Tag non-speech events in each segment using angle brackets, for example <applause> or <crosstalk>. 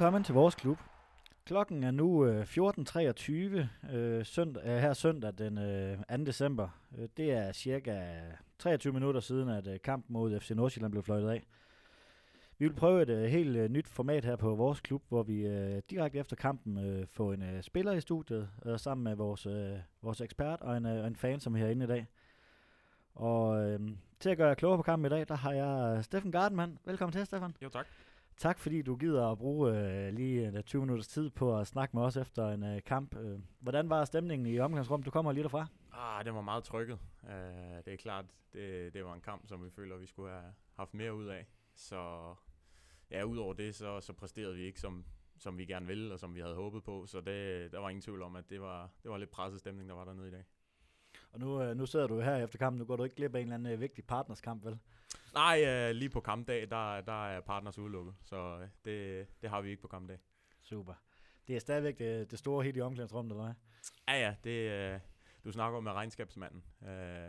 Velkommen til vores klub. Klokken er nu øh, 14.23 øh, søndag, øh, her søndag den øh, 2. december. Øh, det er cirka 23 minutter siden, at øh, kampen mod FC Nordsjælland blev fløjtet af. Vi vil prøve et øh, helt øh, nyt format her på vores klub, hvor vi øh, direkte efter kampen øh, får en øh, spiller i studiet, øh, sammen med vores, øh, vores ekspert og en, øh, en fan, som er herinde i dag. Og øh, til at gøre jer klogere på kampen i dag, der har jeg øh, Steffen Gardenman. Velkommen til, Steffen. Jo, tak. Tak fordi du gider at bruge øh, lige øh, 20 minutters tid på at snakke med os efter en øh, kamp. Øh, hvordan var stemningen i omgangsrummet? Du kommer lige derfra. Ah, det var meget trykket. Uh, det er klart, det, det var en kamp, som vi føler, vi skulle have haft mere ud af. Så ja, udover det, så, så præsterede vi ikke, som, som vi gerne ville, og som vi havde håbet på. Så det, der var ingen tvivl om, at det var, det var lidt presset stemning, der var dernede i dag. Og nu, øh, nu sidder du her efter kampen. Nu går du ikke glip af en eller anden øh, vigtig partnerskamp, vel? Nej, uh, lige på kampdag, der, der er partners udelukket. Så det, det har vi ikke på kampdag. Super. Det er stadigvæk det, det store hit i omklædningsrummet, eller hvad? Ja, ja. Det, du snakker om med regnskabsmanden.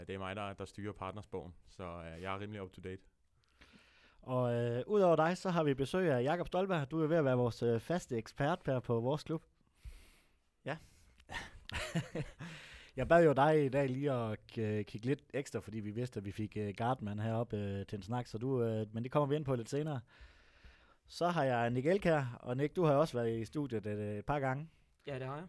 Det er mig, der, der styrer partnersbogen. Så jeg er rimelig up to date. Og øh, udover dig, så har vi besøg af Jakob Stolberg. Du er ved at være vores øh, faste ekspert her på vores klub. Ja. <laughs> jeg bad jo dig i dag lige at kigge lidt ekstra, fordi vi vidste, at vi fik øh, Gardman heroppe øh, til en snak, så du, øh, men det kommer vi ind på lidt senere. Så har jeg Nick Elkær, og Nick, du har også været i studiet et, et par gange. Ja, det har jeg.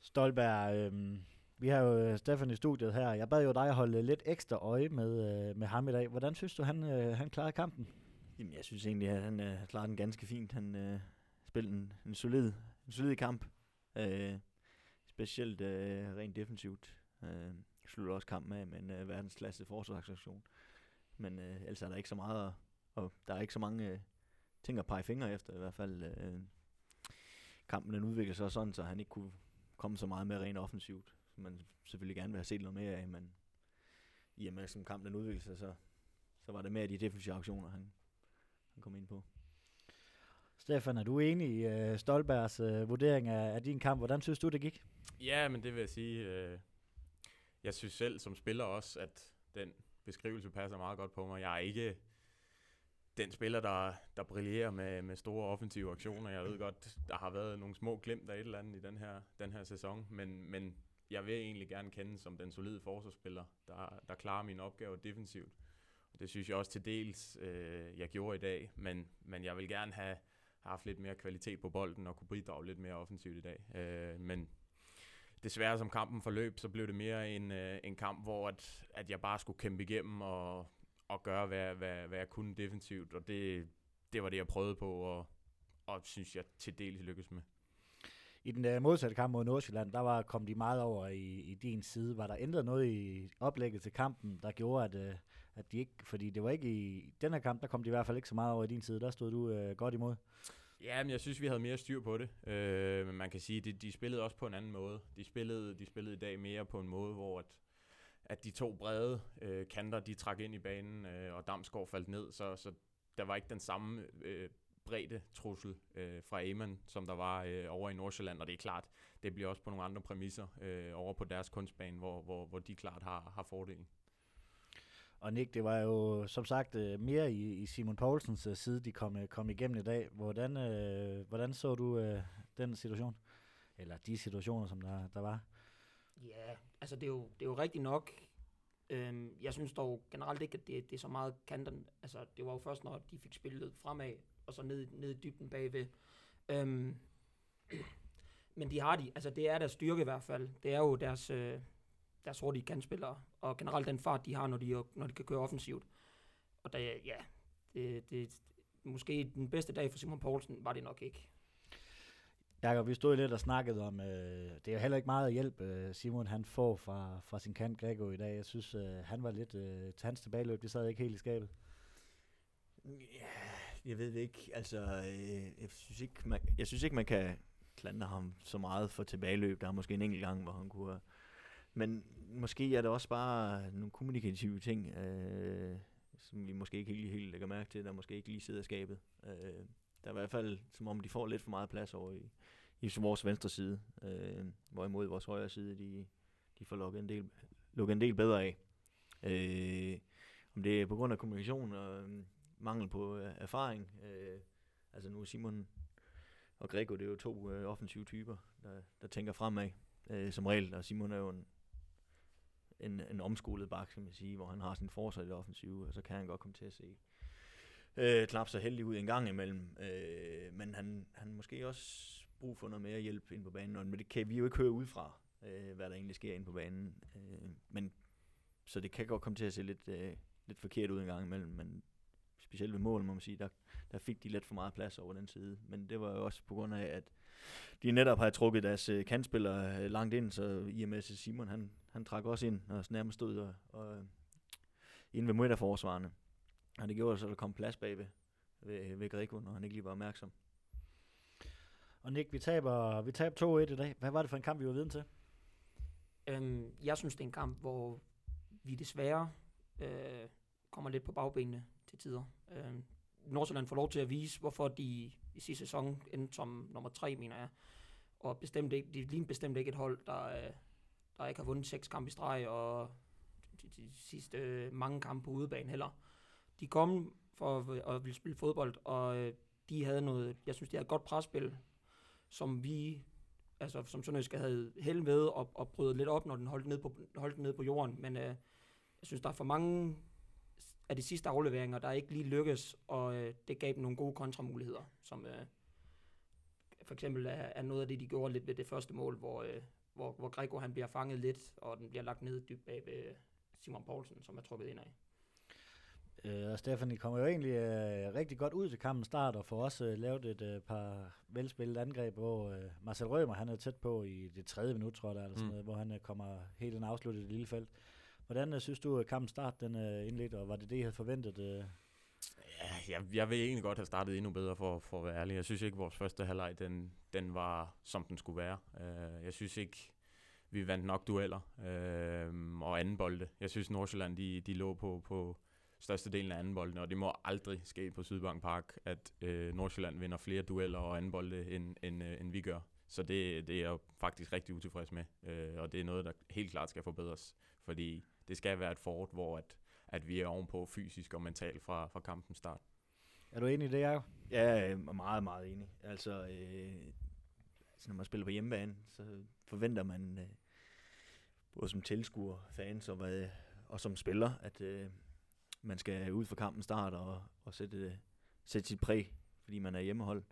Stolberg, øh, vi har jo Stefan i studiet her. Jeg bad jo dig at holde lidt ekstra øje med, øh, med ham i dag. Hvordan synes du, han, øh, han klarede kampen? Jamen, jeg synes egentlig, at han øh, klarede den ganske fint. Han øh, spillede en, en, solid, en solid kamp. Øh, specielt øh, rent defensivt. Øh, slutter også kampen af med en øh, verdensklasse forsvarsaktion. Men øh, ellers er der ikke så meget, at, og der er ikke så mange øh, ting at pege fingre efter i hvert fald. Øh, kampen den udvikler sig sådan, så han ikke kunne komme så meget med rent offensivt som man selvfølgelig gerne vil have set noget mere af, men i og med, som kampen udviklede sig, så, så var det mere de defensive aktioner, han, han kom ind på. Stefan, er du enig i uh, Stolbergs uh, vurdering af, af din kamp? Hvordan synes du, det gik? Ja, men det vil jeg sige. Øh, jeg synes selv som spiller også, at den beskrivelse passer meget godt på mig. Jeg er ikke den spiller, der, der brillerer med, med store offensive aktioner. Jeg ved godt, der har været nogle små glimt af et eller andet i den her, den her sæson, men, men jeg vil egentlig gerne kende som den solide forsvarsspiller, der, der klarer mine opgaver defensivt. Og det synes jeg også til dels, øh, jeg gjorde i dag, men, men jeg vil gerne have haft lidt mere kvalitet på bolden og kunne bidrage lidt mere offensivt i dag. Øh, men desværre som kampen forløb, så blev det mere en, øh, en kamp, hvor at, at jeg bare skulle kæmpe igennem og, og gøre, hvad, hvad, hvad jeg kunne defensivt, og det, det var det, jeg prøvede på, og, og synes jeg til dels lykkedes med. I den modsatte kamp mod Nordsjælland, der var kom de meget over i, i din side. Var der ændret noget i oplægget til kampen, der gjorde, at, øh, at de ikke... Fordi det var ikke i den her kamp, der kom de i hvert fald ikke så meget over i din side. Der stod du øh, godt imod. Ja, men jeg synes, vi havde mere styr på det. Øh, men man kan sige, at de, de spillede også på en anden måde. De spillede, de spillede i dag mere på en måde, hvor at, at de to brede øh, kanter, de trak ind i banen, øh, og Damsgaard faldt ned, så, så der var ikke den samme øh, bredde trussel øh, fra Eman, som der var øh, over i Nordsjælland, og det er klart, det bliver også på nogle andre præmisser øh, over på deres kunstbane, hvor, hvor, hvor de klart har, har fordelen. Og Nick, det var jo som sagt øh, mere i, i Simon Poulsens øh, side, de kom, øh, kom igennem i dag. Hvordan, øh, hvordan så du øh, den situation? Eller de situationer, som der, der var? Ja, altså det er jo, det er jo rigtigt nok. Øhm, jeg synes dog generelt ikke, at det, det er så meget kanten. Altså det var jo først, når de fik spillet fremad, og så ned, ned i dybden bagved. Øhm, <clears throat> men de har de, altså det er deres styrke i hvert fald. Det er jo deres, øh, deres hurtige kantspillere og generelt den fart, de har, når de, når de kan køre offensivt. Og der, ja, det, det, måske den bedste dag for Simon Poulsen var det nok ikke. Jakob, vi stod lidt og snakkede om, øh, det er jo heller ikke meget hjælp, øh, Simon han får fra, fra sin kant Grego i dag. Jeg synes, øh, han var lidt øh, til hans tilbageløb, det sad ikke helt i skabet. Ja, jeg ved det ikke. Altså, øh, jeg, synes ikke, man, jeg synes ikke, man kan klandre ham så meget for tilbageløb. Der er måske en enkelt gang, hvor han kunne have... Men måske er det også bare nogle kommunikative ting, øh, som vi måske ikke helt, helt lægger mærke til, der måske ikke lige sidder i skabet. Øh, der er i hvert fald, som om de får lidt for meget plads over i, i vores venstre side, øh, hvorimod vores højre side, de, de får lukket en del, lukket en del bedre af. Øh, om det er på grund af kommunikation og øh, mangel på øh, erfaring, øh, Altså nu er Simon og Grego, det er jo to øh, offensive typer, der, der tænker fremad øh, som regel, og Simon er jo en, en, en omskolet bak, kan man sige, hvor han har sin forsøg i det offensive, og så kan han godt komme til at se øh, knap så heldig ud en gang imellem. Øh, men han, han måske også brug for noget mere hjælp ind på banen, og, men det kan vi jo ikke høre udefra, øh, hvad der egentlig sker ind på banen. Øh, men så det kan godt komme til at se lidt, øh, lidt forkert ud en gang imellem, men specielt ved mål, må man sige, der, der fik de lidt for meget plads over den side. Men det var jo også på grund af, at de netop har trukket deres øh, kantspillere øh, langt ind, så i og med Simon, han, han trak også ind og nærmest stod og, og inde ved midterforsvarerne. Og det gjorde så, at der kom plads bagved ved, ved Grego, når han ikke lige var opmærksom. Og Nick, vi taber, vi taber 2-1 i dag. Hvad var det for en kamp, vi var viden til? Øhm, jeg synes, det er en kamp, hvor vi desværre øh, kommer lidt på bagbenene til tider. Øh, Nordsjælland får lov til at vise, hvorfor de i sidste sæson endte som nummer tre, mener jeg. Og bestemt ikke, de ligner bestemt ikke et hold, der, øh, der ikke har vundet seks kampe i streg, og de, de sidste øh, mange kampe på udebane heller. De kom for at, at ville spille fodbold, og øh, de havde noget, jeg synes, de havde et godt presspil, som vi, altså som Sønderjyske havde held med og, og bryde lidt op, når den holdt ned på, holdt ned på jorden. Men øh, jeg synes, der er for mange af de sidste afleveringer, der ikke lige lykkes, og øh, det gav dem nogle gode kontramuligheder, som øh, for eksempel er, er noget af det, de gjorde lidt ved det første mål, hvor, øh, hvor, hvor Grego han bliver fanget lidt, og den bliver lagt ned dybt bag ved Simon Poulsen, som er trukket ind af. Øh, Stefan, I kommer jo egentlig øh, rigtig godt ud til kampen start, og får også øh, lavet et øh, par velspillet angreb, hvor øh, Marcel Rømer, han er tæt på i det tredje minut, tror jeg, eller sådan mm. noget, hvor han øh, kommer helt en afsluttet i det lille felt. Hvordan øh, synes du, at kampen start den øh, indledt, og var det det, I havde forventet? Øh? Ja, jeg, jeg vil egentlig godt have startet endnu bedre, for, for at være ærlig. Jeg synes ikke, at vores første halvleg, den, den var, som den skulle være. Uh, jeg synes ikke, vi vandt nok dueller uh, og anden bolde. Jeg synes, Nordsjælland, de, de lå på, på størstedelen af anden bolde, og det må aldrig ske på Sydbank Park, at uh, Nordsjælland vinder flere dueller og anden bolde, end, end, uh, end vi gør. Så det, det er jeg faktisk rigtig utilfreds med, uh, og det er noget, der helt klart skal forbedres, fordi det skal være et fort, hvor at, at vi er ovenpå fysisk og mentalt fra, fra kampens start. Er du enig i det, Jacob? Ja, jeg er meget, meget enig. Altså, øh, altså når man spiller på hjemmebane, så forventer man øh, både som tilskuer, fans og, hvad, og som spiller, at øh, man skal ud for kampen start og, og sætte, sætte sit præg, fordi man er hjemmehold.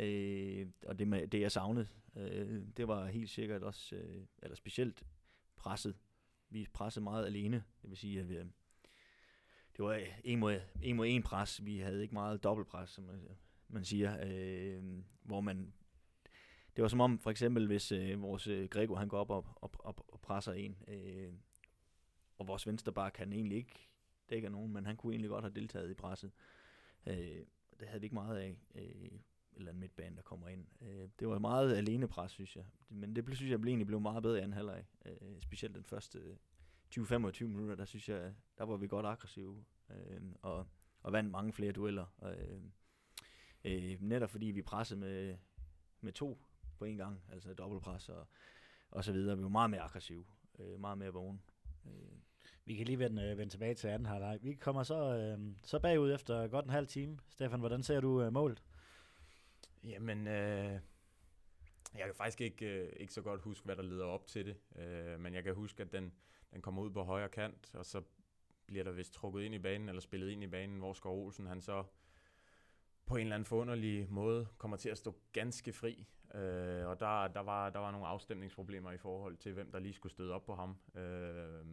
Øh, og det, det jeg savnede, øh, det var helt sikkert også, øh, eller specielt presset vi pressede meget alene. Det vil sige, at vi, det var øh, en mod, en mod en pres. Vi havde ikke meget dobbeltpres, som øh, man, siger. Øh, hvor man, det var som om, for eksempel, hvis øh, vores øh, Grego han går op og, og, og, og presser en, øh, og vores venstre bare kan egentlig ikke dække nogen, men han kunne egentlig godt have deltaget i presset. Øh, det havde vi ikke meget af. Øh, eller en midtbane, der kommer ind. Øh, det var meget alene pres, synes jeg. Men det synes jeg blev egentlig blev meget bedre i anden halvleg. Øh, specielt den første øh, 20-25 minutter, der synes jeg, der var vi godt aggressive. Øh, og, og vandt mange flere dueller. Øh, øh, netop fordi vi pressede med, med to på en gang, altså dobbeltpres og, og så videre. Vi var meget mere aggressive, øh, meget mere vågne. Øh. Vi kan lige vende, øh, vende tilbage til anden halvleg. Vi kommer så, øh, så bagud efter godt en halv time. Stefan, hvordan ser du øh, målet? Jamen, øh, jeg kan faktisk ikke, øh, ikke så godt huske, hvad der leder op til det. Øh, men jeg kan huske, at den, den kommer ud på højre kant, og så bliver der vist trukket ind i banen, eller spillet ind i banen, hvor Skov Olsen, han så på en eller anden forunderlig måde kommer til at stå ganske fri. Øh, og der, der, var, der var nogle afstemningsproblemer i forhold til, hvem der lige skulle støde op på ham. Øh,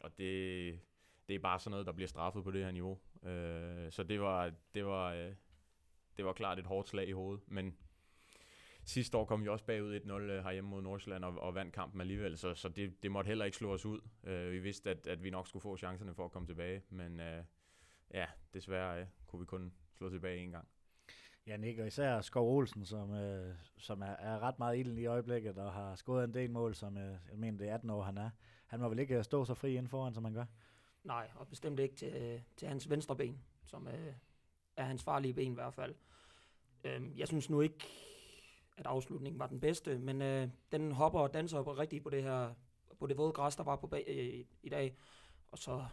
og det, det er bare sådan noget, der bliver straffet på det her niveau. Øh, så det var, det var, øh, det var klart et hårdt slag i hovedet, men sidste år kom vi også bagud 1-0 øh, herhjemme mod Nordsjælland og, og vandt kampen alligevel, så, så det, det måtte heller ikke slå os ud. Uh, vi vidste, at, at vi nok skulle få chancerne for at komme tilbage, men uh, ja, desværre uh, kunne vi kun slå tilbage en gang. Ja, Nick, og især Skov Olsen, som, uh, som er, er ret meget ilden i øjeblikket, og har scoret en del mål, som uh, jeg mener, det er 18 år, han er. Han må vel ikke stå så fri inden foran, som han gør? Nej, og bestemt ikke til, til hans venstre ben, som uh, er hans farlige ben i hvert fald. Øh, jeg synes nu ikke, at afslutningen var den bedste, men øh, den hopper og danser op rigtigt på det her på det våde græs, der var på bag, øh, i dag. Og så,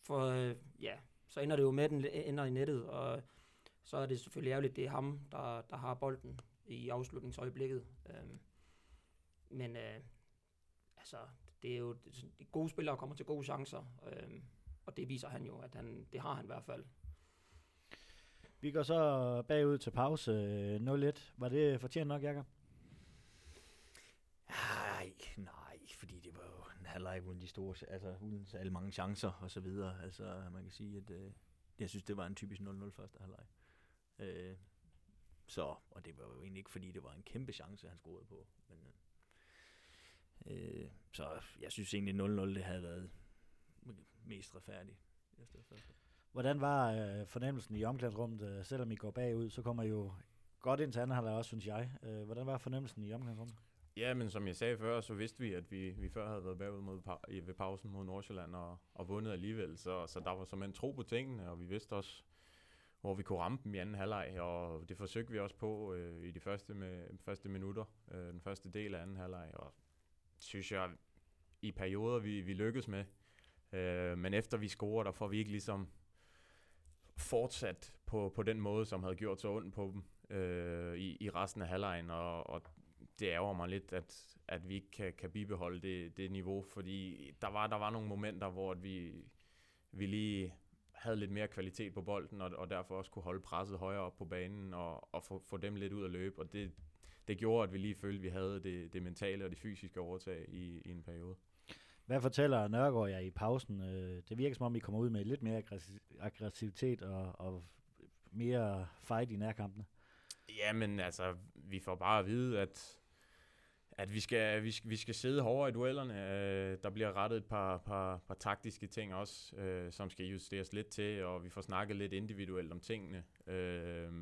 for, øh, ja, så ender det jo med, at den øh, ender i nettet. Og øh, så er det selvfølgelig ærgerligt, det er ham, der, der har bolden i afslutningsøjeblikket. Øh, men øh, altså, det er jo de gode spillere kommer til gode chancer, øh, og det viser han jo, at han, det har han i hvert fald. Vi går så bagud til pause øh, 0-1. Var det fortjent nok, Jakob? Nej, nej, fordi det var jo en halvleg uden de store, altså uden så alle mange chancer og så videre. Altså man kan sige, at øh, jeg synes, det var en typisk 0-0 første halvleg. Øh, så, og det var jo egentlig ikke, fordi det var en kæmpe chance, han scorede på. Men, øh, så jeg synes egentlig, 0-0 det havde været mest retfærdigt. Jeg første. Hvordan var øh, fornemmelsen i omklædningsrummet, øh, selvom I går bagud, så kommer I jo godt ind til anden halvleg også, synes jeg. Øh, hvordan var fornemmelsen i omklædningsrummet? Ja, men som jeg sagde før, så vidste vi, at vi, vi før havde været bagud mod, i, ved pausen mod Nordsjælland og, og vundet alligevel. Så, så der var som en tro på tingene, og vi vidste også, hvor vi kunne ramme dem i anden halvleg, og det forsøgte vi også på øh, i de første, med, første minutter, øh, den første del af anden halvleg, og synes jeg i perioder, vi, vi lykkedes med. Øh, men efter vi scorer, der får vi ikke ligesom fortsat på, på den måde, som havde gjort så ondt på dem øh, i, i resten af halvlejen, og, og det ærger mig lidt, at, at vi ikke kan, kan bibeholde det, det niveau, fordi der var, der var nogle momenter, hvor vi, vi lige havde lidt mere kvalitet på bolden, og, og derfor også kunne holde presset højere op på banen, og, og få, få dem lidt ud at løbe, og det, det gjorde, at vi lige følte, at vi havde det, det mentale og det fysiske overtag i, i en periode. Hvad fortæller Nørgaard jer i pausen? Øh, det virker som om, I kommer ud med lidt mere aggressivitet og, og mere fight i nærkampene. Jamen altså, vi får bare at vide, at, at vi, skal, vi, skal, vi skal sidde hårdere i duellerne. Øh, der bliver rettet et par, par, par taktiske ting også, øh, som skal justeres lidt til, og vi får snakket lidt individuelt om tingene. Øh,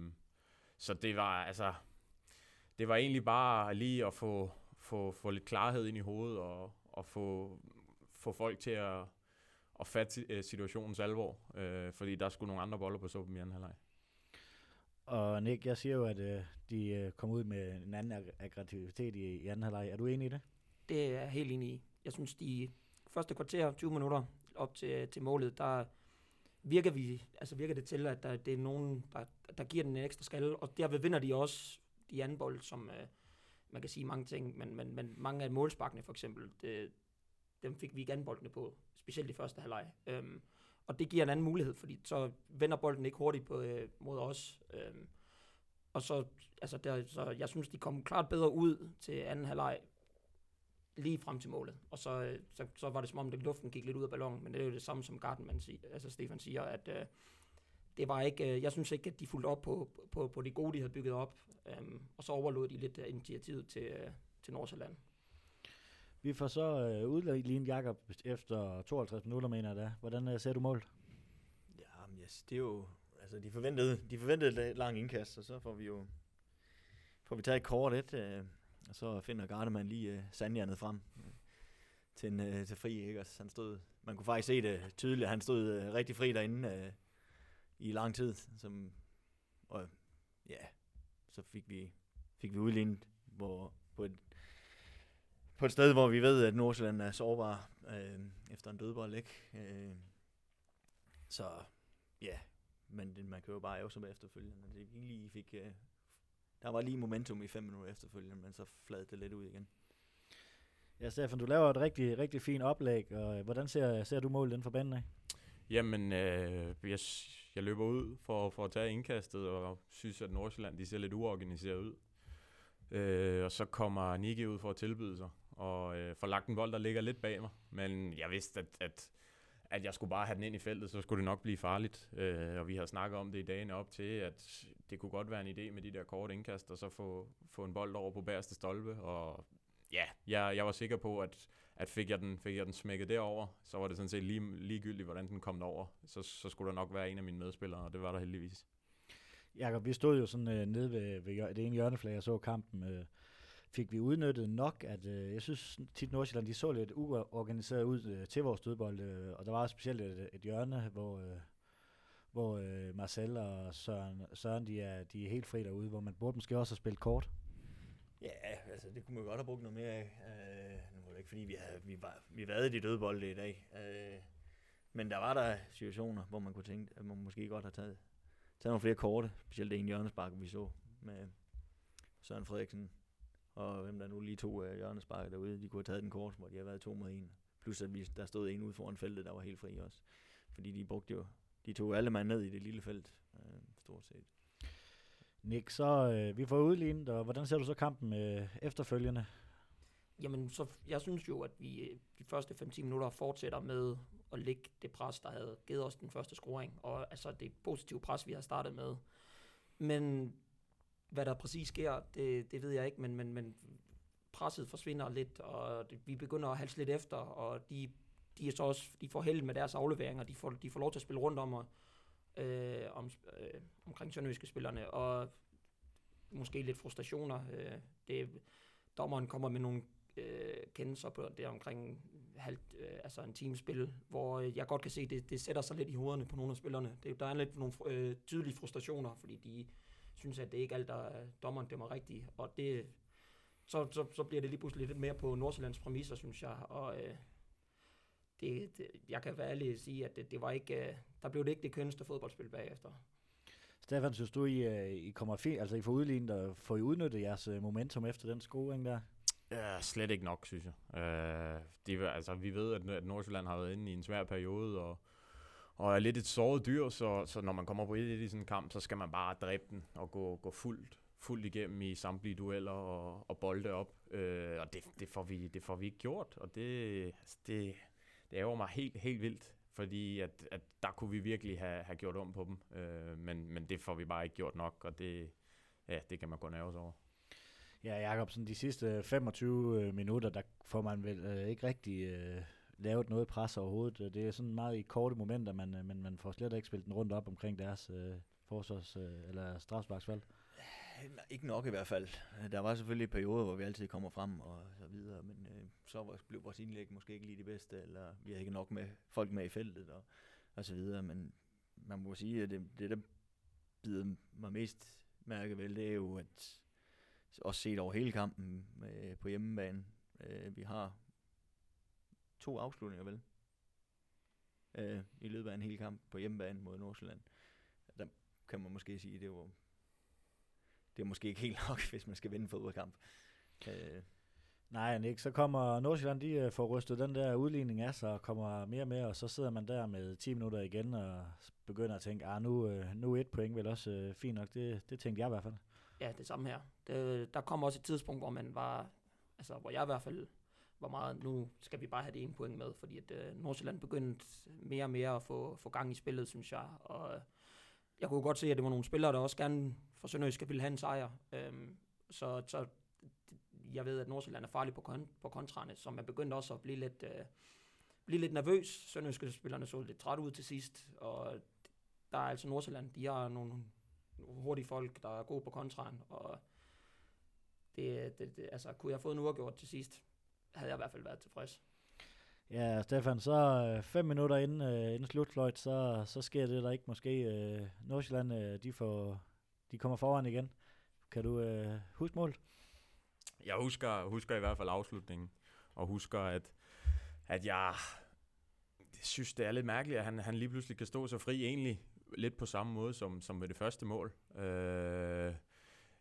så det var altså, det var egentlig bare lige at få, få, få lidt klarhed ind i hovedet, og, og få, få folk til at, at fatte øh, situationens alvor, øh, fordi der skulle nogle andre boller på suppen i anden halvleg. Og Nick, jeg siger jo, at øh, de øh, kom ud med en anden ag- aggressivitet i, i anden halvleg. Er du enig i det? Det er jeg helt enig i. Jeg synes, de første kvarter, 20 minutter op til, til målet, der virker, vi, altså virker det til, at der, det er nogen, der, der giver den en ekstra skal, og derved vinder de også de anden bold, som øh, man kan sige mange ting, men, men, men mange af målsparkene for eksempel, det, dem fik vi ikke boldene på, specielt i første halvleg. Øhm, og det giver en anden mulighed, fordi så vender bolden ikke hurtigt på, øh, mod os. Øhm, og så, altså der, så jeg synes, de kom klart bedre ud til anden halvleg, lige frem til målet. Og så, øh, så, så var det som om, det luften gik lidt ud af ballonen, men det er jo det samme som Gartenman siger, altså Stefan siger, at øh, det var ikke, øh, jeg synes ikke, at de fulgte op på, på, på det gode, de havde bygget op, øhm, og så overlod de lidt initiativet til, øh, til Nordsjælland. Vi får så øh, udlignet Jakob efter 52 minutter, mener jeg da. Hvordan øh, ser du målet? Ja, men yes, det er jo... Altså, de forventede, de forventede et langt indkast, og så får vi jo... Får vi taget et kort et, øh, og så finder Gardemann lige øh, sandjernet frem øh, til, en, øh, til fri, ikke? Altså, han stod, man kunne faktisk se det tydeligt, han stod øh, rigtig fri derinde øh, i lang tid, som, og ja, så fik vi, fik vi udlignet, hvor på et på et sted, hvor vi ved, at Nordsjælland er sårbar øh, efter en dødbold, ikke? Øh, så ja, men det, man kan jo bare æve sig med efterfølgende. Det lige fik, øh, der var lige momentum i fem minutter efterfølgende, men så flad det lidt ud igen. Ja, Stefan, du laver et rigtig, rigtig fint oplæg, og hvordan ser, ser du målet den for banen af? Jamen, øh, jeg, jeg løber ud for, for at tage indkastet, og synes, at Nordsjælland de ser lidt uorganiseret ud. Øh, og så kommer Niki ud for at tilbyde sig, og øh, får lagt en bold, der ligger lidt bag mig. Men jeg vidste, at, at, at jeg skulle bare have den ind i feltet, så skulle det nok blive farligt. Øh, og vi har snakket om det i dagene op til, at det kunne godt være en idé med de der korte indkast, og så få, få en bold over på bagerste stolpe. Og ja, jeg, jeg var sikker på, at, at fik, jeg den, fik jeg den smækket derover, så var det sådan set lige, ligegyldigt, hvordan den kom over. Så, så skulle der nok være en af mine medspillere, og det var der heldigvis. Jakob, vi stod jo sådan øh, nede ved, ved det ene hjørneflag, og så kampen. Øh, fik vi udnyttet nok, at øh, jeg synes tit Nordsjælland, de så lidt uorganiseret ud øh, til vores dødbold, øh, og der var specielt et, et hjørne, hvor, øh, hvor øh, Marcel og Søren, Søren de, er, de er helt fri derude, hvor man burde måske også have spillet kort. Ja, altså det kunne man godt have brugt noget mere af. Øh, nu var det ikke fordi, vi, havde, vi, var, vi havde de dødbolde i dag. Øh, men der var der situationer, hvor man kunne tænke, at man måske godt har taget, taget nogle flere korte, specielt en hjørnespark, vi så med Søren Frederiksen, og hvem der nu lige to øh, hjørnesparker derude, de kunne have taget den kort, hvor de har været to mod en. Plus at vi, der stod en ude foran feltet, der var helt fri også. Fordi de brugte jo, de tog alle mand ned i det lille felt, øh, stort set. Nick, så øh, vi får udlignet, og hvordan ser du så kampen øh, efterfølgende? Jamen, så jeg synes jo, at vi øh, de første 5-10 minutter fortsætter med at lægge det pres, der havde givet os den første scoring, og altså det positive pres, vi har startet med. Men hvad der præcis sker, det, det ved jeg ikke, men, men, men presset forsvinder lidt, og det, vi begynder at halse lidt efter, og de, de er så også, de får held med deres afleveringer, de får, de får lov til at spille rundt om, og, øh, om øh, omkring sønderjyske spillerne, og måske lidt frustrationer. Øh, det, dommeren kommer med nogle øh, kendelser på det omkring halv, øh, altså en teamspil, hvor øh, jeg godt kan se, det, det sætter sig lidt i hovederne på nogle af spillerne. Det, der er lidt nogle øh, tydelige frustrationer, fordi de synes, at det ikke alt, der dommeren dømmer rigtigt, og det, så, så, så bliver det lige pludselig lidt mere på Nordsjællands præmisser, synes jeg, og øh, det, det, jeg kan være ærlig at sige, at det, det var ikke, øh, der blev det ikke det kønneste fodboldspil bagefter. Stefan, synes du, I, øh, I kommer fint, altså I får udlignet og får I udnyttet jeres øh, momentum efter den scoring der? Ja, slet ikke nok, synes jeg. Uh, det, altså, vi ved, at, at Nordsjælland har været inde i en svær periode, og, og er lidt et såret dyr, så, så når man kommer på et i sådan en kamp, så skal man bare dræbe den og gå, gå fuldt, fuldt igennem i samtlige dueller og, og bolde op. Uh, og det, det, får vi, det får vi ikke gjort, og det, altså, det, det ærger mig helt, helt vildt, fordi at, at der kunne vi virkelig have, have gjort om på dem, øh, men, men det får vi bare ikke gjort nok, og det, ja, det kan man gå nervøs over. Ja, Jacobsen, de sidste 25 øh, minutter, der får man vel øh, ikke rigtig øh, lavet noget pres overhovedet. Øh, det er sådan meget i korte momenter, men, man, øh, men man får slet ikke spillet den rundt op omkring deres øh, forsvars- øh, eller strafsparksvalg. Ikke nok i hvert fald. Der var selvfølgelig perioder, hvor vi altid kommer frem og så videre, men øh, så blev vores indlæg måske ikke lige det bedste, eller vi havde ikke nok med folk med i feltet og, og så videre, men man må sige, at det, det der bider mig mest mærke vel, det er jo, at også set over hele kampen øh, på hjemmebane, øh, vi har to afslutninger vel, øh, i løbet af en hel kamp på hjemmebane mod Nordsjælland. Der kan man måske sige, at det var det er måske ikke helt nok, <laughs> hvis man skal vinde en fodboldkamp. Øh. Nej, Nick, så kommer Nordsjælland, de uh, får rystet den der udligning af sig og kommer mere med, og så sidder man der med 10 minutter igen og begynder at tænke, ah, nu, uh, nu er et point vel også uh, fint nok. Det, det tænkte jeg i hvert fald. Ja, det samme her. Det, der kom også et tidspunkt, hvor man var, altså hvor jeg i hvert fald var meget, nu skal vi bare have det ene point med, fordi at uh, Nordsjælland begyndte mere og mere at få, få gang i spillet, synes jeg, og jeg kunne godt se, at det var nogle spillere, der også gerne for Sønderjysk ville have en sejr. Øhm, så, så jeg ved, at Nordsjælland er farlig på, kon- på kontrane, så man begyndte også at blive lidt, øh, blive lidt nervøs. Sønderjyske spillerne så lidt træt ud til sidst, og der er altså Nordsjælland, de har nogle hurtige folk, der er gode på kontraen, og det, det, det, altså, kunne jeg have fået en uafgjort til sidst, havde jeg i hvert fald været tilfreds. Ja, Stefan, så øh, fem minutter inden, øh, inden slutfløjt, så, så sker det der ikke måske. Øh, Nordsjælland, øh, de, får, de kommer foran igen. Kan du øh, huske målet? Jeg husker, husker i hvert fald afslutningen, og husker, at, at jeg synes, det er lidt mærkeligt, at han, han lige pludselig kan stå så fri, egentlig lidt på samme måde som, som med det første mål. Øh,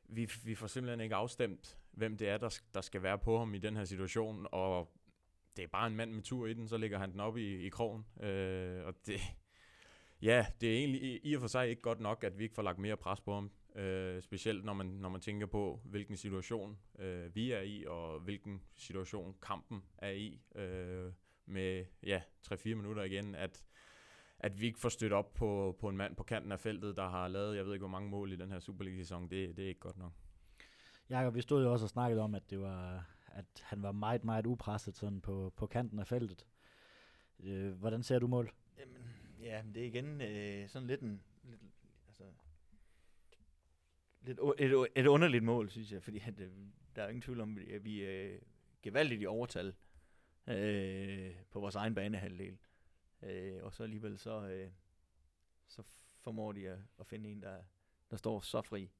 vi, vi får simpelthen ikke afstemt, hvem det er, der, der skal være på ham i den her situation, og det er bare en mand med tur i den, så ligger han den op i, i krogen. Øh, og det, ja, det er egentlig i, i og for sig ikke godt nok, at vi ikke får lagt mere pres på ham. Øh, specielt når man, når man tænker på, hvilken situation øh, vi er i, og hvilken situation kampen er i. Øh, med ja, 3-4 minutter igen, at, at vi ikke får stødt op på, på en mand på kanten af feltet, der har lavet, jeg ved ikke hvor mange mål i den her Superliga-sæson. Det, det er ikke godt nok. Jakob, vi stod jo også og snakkede om, at det var at han var meget, meget upresset sådan på, på kanten af feltet. Øh, hvordan ser du mål? Jamen, ja, det er igen øh, sådan lidt en, lidt, altså, lidt et, et underligt mål, synes jeg, fordi at, øh, der er ingen tvivl om, at vi er øh, gevaldigt i overtal øh, på vores egen banehalvdel. Øh, og så alligevel så, øh, så formår de at, at finde en, der, der står så fri.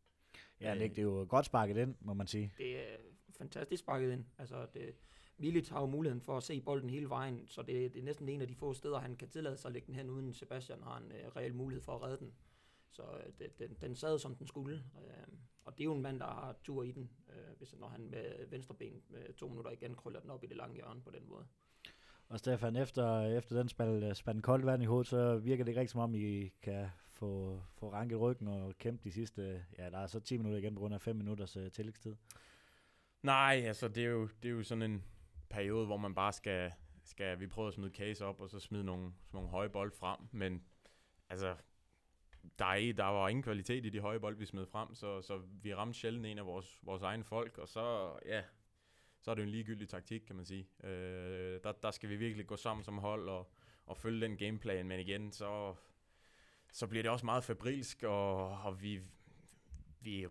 Ja, det, det er jo godt sparket ind, må man sige. Det er fantastisk sparket ind. Altså, det, Milic har jo muligheden for at se bolden hele vejen, så det, det er næsten en af de få steder, han kan tillade sig at lægge den hen, uden Sebastian har en øh, reel mulighed for at redde den. Så øh, det, den, den sad, som den skulle. Øh, og det er jo en mand, der har tur i den, øh, hvis, når han med venstre ben med to minutter igen krøller den op i det lange hjørne på den måde. Og Stefan, efter, efter den spand, øh, spand koldt vand i hovedet, så virker det ikke rigtig som om, I kan få, få ranket ryggen og kæmpe de sidste, ja, der er så 10 minutter igen på grund af 5 minutters øh, tillægstid. Nej, altså det er, jo, det er jo sådan en periode, hvor man bare skal, skal vi prøve at smide case op, og så smide nogle, nogle høje bold frem, men altså, der, er, der var ingen kvalitet i de høje bold, vi smed frem, så, så vi ramte sjældent en af vores, vores egne folk, og så, ja, så er det jo en ligegyldig taktik, kan man sige. Øh, der, der skal vi virkelig gå sammen som hold og, og følge den gameplan, men igen, så, så bliver det også meget fabrilsk, og, og vi, vi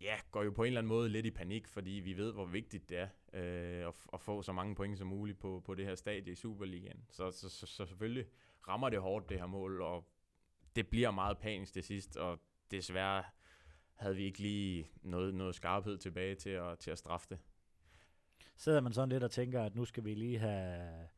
ja, går jo på en eller anden måde lidt i panik, fordi vi ved, hvor vigtigt det er øh, at, at få så mange point som muligt på, på det her stadie i Superligaen. Så, så, så, så selvfølgelig rammer det hårdt, det her mål, og det bliver meget panisk til sidst, og desværre havde vi ikke lige noget, noget skarphed tilbage til at, til at straffe det. Sidder man sådan lidt og tænker, at nu skal vi lige have...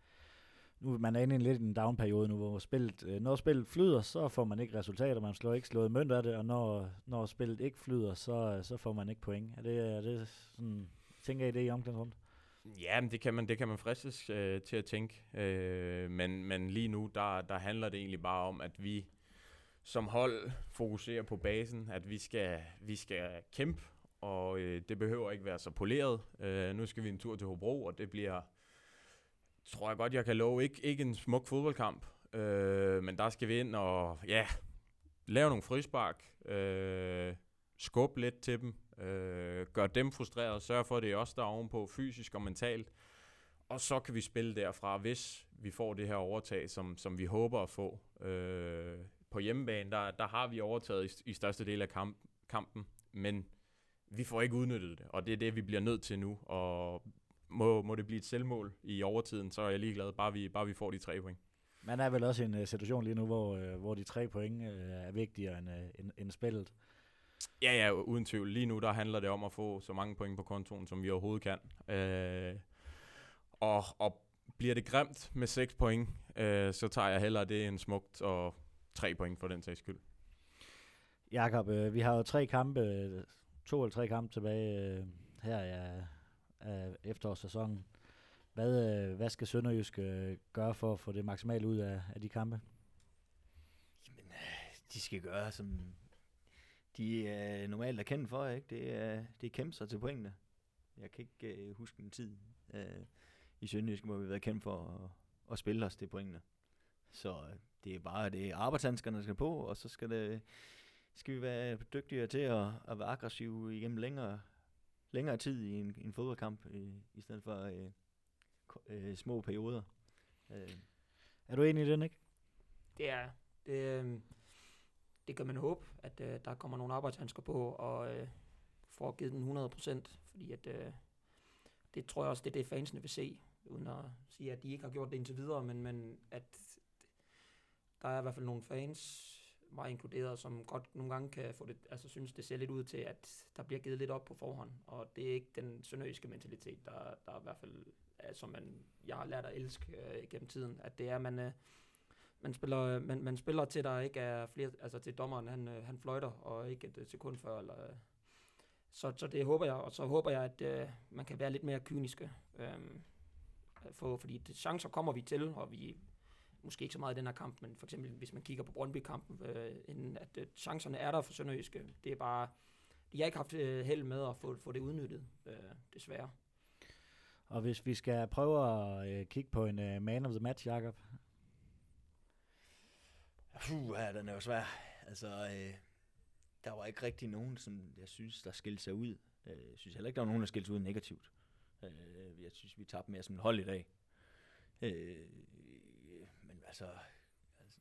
Nu man er inde i en lidt en down-periode nu, hvor spillet, øh, når spillet flyder, så får man ikke resultater, man slår ikke slået mønt af det, og når, når spillet ikke flyder, så, øh, så får man ikke point. Er det, er det sådan, tænker I det i omklædningsrummet? Ja, men det kan man, det kan man fristes øh, til at tænke. Øh, men, men lige nu, der, der handler det egentlig bare om, at vi som hold fokuserer på basen, at vi skal, vi skal kæmpe, og øh, det behøver ikke være så poleret. Øh, nu skal vi en tur til Hobro, og det bliver, tror jeg godt, jeg kan love, ikke, ikke en smuk fodboldkamp, øh, men der skal vi ind og ja, lave nogle frispark, øh, skubbe lidt til dem, øh, gør dem frustrerede, sørge for, at det er os, der er ovenpå fysisk og mentalt, og så kan vi spille derfra, hvis vi får det her overtag, som, som vi håber at få. Øh, på hjemmebane, der, der har vi overtaget i, i største del af kamp, kampen, men vi får ikke udnyttet det, og det er det, vi bliver nødt til nu, og må, må det blive et selvmål i overtiden, så er jeg ligeglad, bare vi, bare vi får de tre point. Man er vel også i en uh, situation lige nu, hvor, uh, hvor de tre point uh, er vigtigere end, uh, end, end spillet. Ja, ja, uden tvivl. Lige nu der handler det om at få så mange point på kontoen, som vi overhovedet kan. Uh, og, og bliver det grimt med 6 point, uh, så tager jeg hellere det end smukt og 3 point for den sags skyld. Jakob, øh, vi har jo tre kampe, to eller tre kampe tilbage øh, her af, af efterårssæsonen. Hvad, øh, hvad skal Sønderjysk øh, gøre for at få det maksimalt ud af, af de kampe? Jamen, øh, de skal gøre, som de er normalt er kendt for, ikke? Det er, det er kæmpe sig til pointene. Jeg kan ikke øh, huske en tid øh, i Sønderjysk, hvor vi har været kendt for at, at spille os til pointene. Så det er bare det er arbejdshandskerne, der skal på, og så skal, det, skal vi være dygtigere til at, at være aggressive igennem længere, længere tid i en, en fodboldkamp, i, i stedet for øh, øh, små perioder. Øh. Er du enig i den, ikke? Det er det, øh, det kan man håbe, at øh, der kommer nogle arbejdshandsker på, og øh, får givet den 100%, fordi at, øh, det tror jeg også, det er det, fansene vil se, uden at sige, at de ikke har gjort det indtil videre, men, men at der er i hvert fald nogle fans, mig inkluderet, som godt nogle gange kan få det, altså synes, det ser lidt ud til, at der bliver givet lidt op på forhånd, og det er ikke den sønderjyske mentalitet, der, der er i hvert fald, som man, jeg har lært at elske øh, gennem tiden, at det er, man, øh, man, spiller, øh, man, man spiller til, der ikke er flere, altså til dommeren, han, øh, han fløjter, og ikke et øh, sekund før, eller, øh, så, så det håber jeg, og så håber jeg, at øh, man kan være lidt mere kyniske, øh, for, fordi det, chancer kommer vi til, og vi måske ikke så meget i den her kamp, men for eksempel hvis man kigger på Brøndby-kampen, øh, inden at øh, chancerne er der for Sønderjyske. Det er bare, de har ikke haft øh, held med at få, få det udnyttet, øh, desværre. Og hvis vi skal prøve at øh, kigge på en øh, man of the match, Jacob? Puh, ja, den er jo svær. Altså, øh, der var ikke rigtig nogen, som jeg synes, der skilte sig ud. Øh, jeg synes heller ikke, der var nogen, der skilte sig ud negativt. Øh, jeg synes, vi tabte mere som en hold i dag. Øh, altså, altså,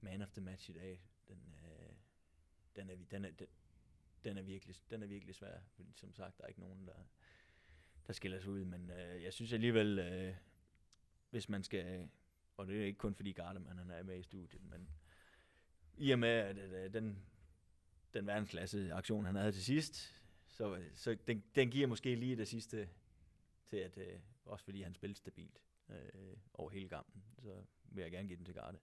man of the match i dag, den, øh, den, er, den, er, den, den, er virkelig, den er virkelig svær. Fordi, som sagt, der er ikke nogen, der, der skiller sig ud. Men øh, jeg synes alligevel, øh, hvis man skal, og det er ikke kun fordi Gardemann han er med i studiet, men i og med, at øh, den, den verdensklasse aktion, han havde til sidst, så, så den, den giver måske lige det sidste til, at øh, også fordi han spillede stabilt øh, over hele kampen. Så vil jeg gerne give den til Garde.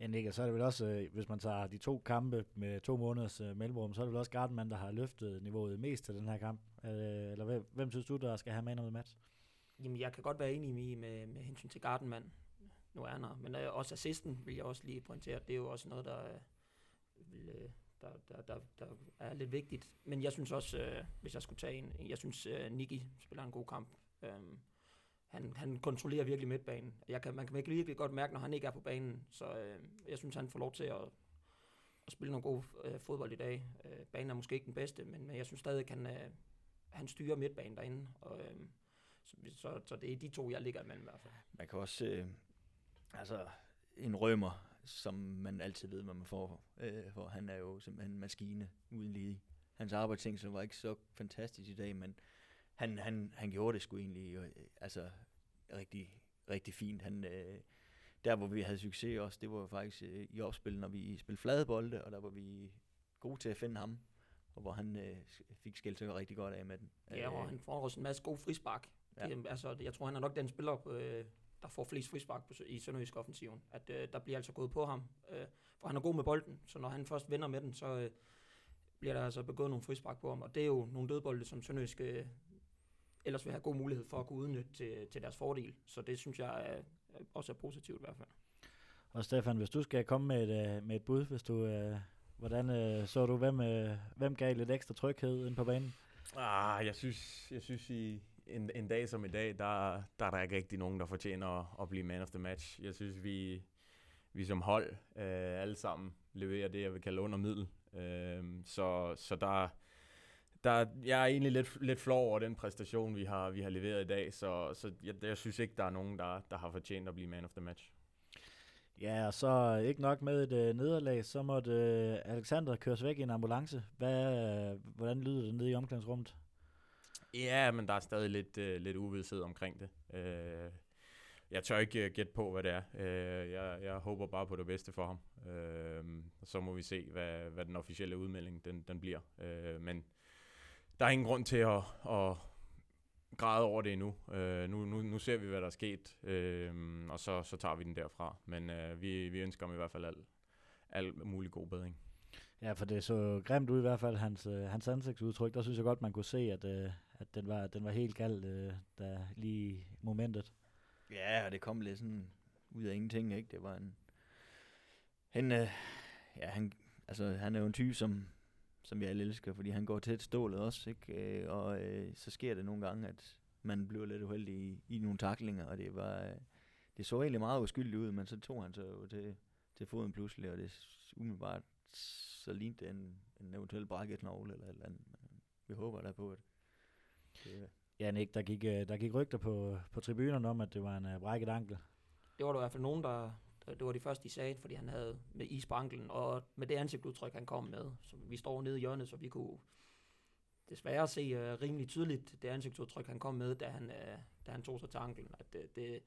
Ja, Nick, og så er det vel også, øh, hvis man tager de to kampe med to måneders øh, mellemrum, så er det vel også Gardenman, der har løftet niveauet mest til den her kamp. Øh, eller hvem, hvem synes du, der skal have man of the match? Jamen, jeg kan godt være enig med, med, med hensyn til Gardenman. Nu er han her. Men også assisten vil jeg også lige pointere. Det er jo også noget, der, vil, der, der, der, der er lidt vigtigt. Men jeg synes også, hvis jeg skulle tage en, jeg synes, Nicky spiller en god kamp. Um, han, han kontrollerer virkelig midtbanen. Jeg kan, man kan virkelig godt mærke, når han ikke er på banen. Så øh, jeg synes, han får lov til at, at spille nogle god øh, fodbold i dag. Øh, banen er måske ikke den bedste, men, men jeg synes stadig, at han, øh, han styrer midtbanen derinde. Og, øh, så, så, så det er de to, jeg ligger imellem i hvert fald. Man kan også, øh, altså en rømmer, som man altid ved, hvad man får, øh, for han er jo simpelthen en maskine uden lige. Hans arbejdsting var ikke så fantastisk i dag, men han, han, han gjorde det sgu egentlig øh, altså, rigtig, rigtig fint. Han, øh, der, hvor vi havde succes også, det var faktisk øh, i opspil, når vi spillede fladebolde, og der var vi gode til at finde ham, og hvor han øh, fik skældt sig rigtig godt af med den. Ja, og øh, han får også en masse gode frispark. Ja. Det, altså, jeg tror, han er nok den spiller, på, øh, der får flest frispark på, i Sønderjysk offensiven. At øh, der bliver altså gået på ham, øh, for han er god med bolden, så når han først vinder med den, så øh, bliver der altså begået nogle frispark på ham, og det er jo nogle dødbolde, som Sønderjysk øh, ellers vil have god mulighed for at kunne udnytte til, til deres fordel. Så det synes jeg er, også er positivt i hvert fald. Og Stefan, hvis du skal komme med et, øh, med et bud, hvis du, øh, hvordan øh, så du, hvem, øh, hvem gav lidt ekstra tryghed ind på banen? Ah, jeg synes, jeg synes i en, en dag som i dag, der, der er der ikke rigtig nogen, der fortjener at, at blive man of the match. Jeg synes, vi, vi som hold øh, alle sammen leverer det, jeg vil kalde under middel. Øh, så, så der, der, jeg er egentlig lidt, lidt flov over den præstation, vi har, vi har leveret i dag, så, så jeg, jeg synes ikke, der er nogen, der, der har fortjent at blive man of the match. Ja, og så ikke nok med et øh, nederlag, så måtte øh, Alexander køres væk i en ambulance. Hvad, øh, hvordan lyder det nede i omklædningsrummet? Ja, men der er stadig lidt, øh, lidt uvidshed omkring det. Øh, jeg tør ikke uh, gætte på, hvad det er. Uh, jeg, jeg håber bare på det bedste for ham. Uh, så må vi se, hvad, hvad den officielle udmelding den, den bliver. Uh, men der er ingen grund til at, at græde over det endnu. Uh, nu, nu. Nu ser vi, hvad der er sket, uh, og så, så tager vi den derfra. Men uh, vi, vi ønsker ham i hvert fald alt al mulig god bedring. Ja, for det så grimt ud i hvert fald, hans, øh, hans ansigtsudtryk. Der synes jeg godt, man kunne se, at, øh, at den, var, den var helt galt øh, der lige momentet. Ja, og det kom lidt sådan ud af ingenting, ikke? Det var en... Han, øh, ja, han, altså, han er jo en type, som, som jeg elsker, fordi han går tæt stålet også, ikke? Øh, og øh, så sker det nogle gange, at man bliver lidt uheldig i, i nogle taklinger, og det var... Øh, det så egentlig meget uskyldigt ud, men så tog han sig jo til, til foden pludselig, og det umiddelbart så lignede det en, en eventuel brækket knogle eller et eller andet. Vi håber der på, at det, Ja, Nick, der gik, øh, der gik rygter på, på tribunerne om, at det var en uh, brækket ankel. Det var der i hvert fald nogen, der, Øh, det var de første, de sagde, fordi han havde med is på anklen, og med det ansigtsudtryk, han kom med. Så vi står nede i hjørnet, så vi kunne desværre se uh, rimelig tydeligt det ansigtsudtryk, han kom med, da han, uh, da han tog sig til anklen. At det, det,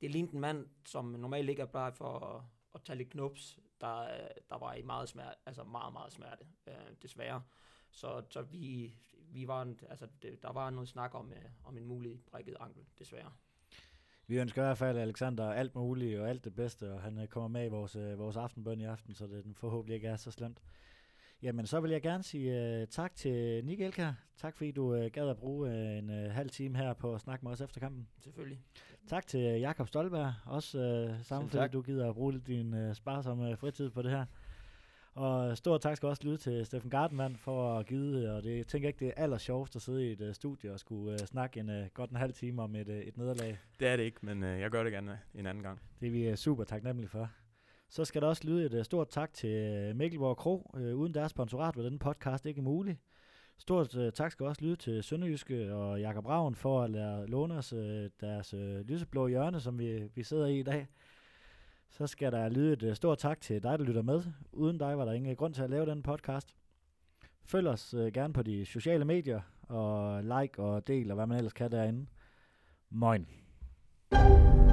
det lignede en mand, som normalt ikke er bare for at, at tage lidt knups, der, der var i meget smerte, altså meget, meget smerte, uh, desværre. Så, så vi, vi var, en, altså, det, der var noget snak om, uh, om en mulig brækket ankel, desværre. Vi ønsker i hvert fald Alexander alt muligt og alt det bedste, og han uh, kommer med i vores, uh, vores aftenbøn i aften, så det forhåbentlig ikke er så slemt. Jamen, så vil jeg gerne sige uh, tak til Nick Elker. Tak fordi du uh, gad at bruge uh, en uh, halv time her på at snakke med os efter kampen. Selvfølgelig. Tak til Jakob Stolberg, også uh, sammen fordi du gider at bruge din uh, sparsomme fritid på det her. Og stor tak skal også lyde til Steffen Gardenman for at give, og det jeg tænker ikke, det er aller sjovest at sidde i et uh, studie og skulle uh, snakke en uh, godt en halv time om et, uh, et nederlag. Det er det ikke, men uh, jeg gør det gerne en anden gang. Det er vi uh, super taknemmelige for. Så skal der også lyde et uh, stort tak til Mikkelborg Kro. Uh, uden deres sponsorat var denne podcast ikke mulig. Stort uh, tak skal også lyde til Sønderjyske og Jakob Ravn for at lade låne os uh, deres uh, lyseblå hjørne, som vi, vi sidder i i dag. Så skal der lyde et øh, stort tak til dig, der lytter med. Uden dig var der ingen grund til at lave den podcast. Følg os øh, gerne på de sociale medier, og like og del, og hvad man ellers kan derinde. Moin. thank you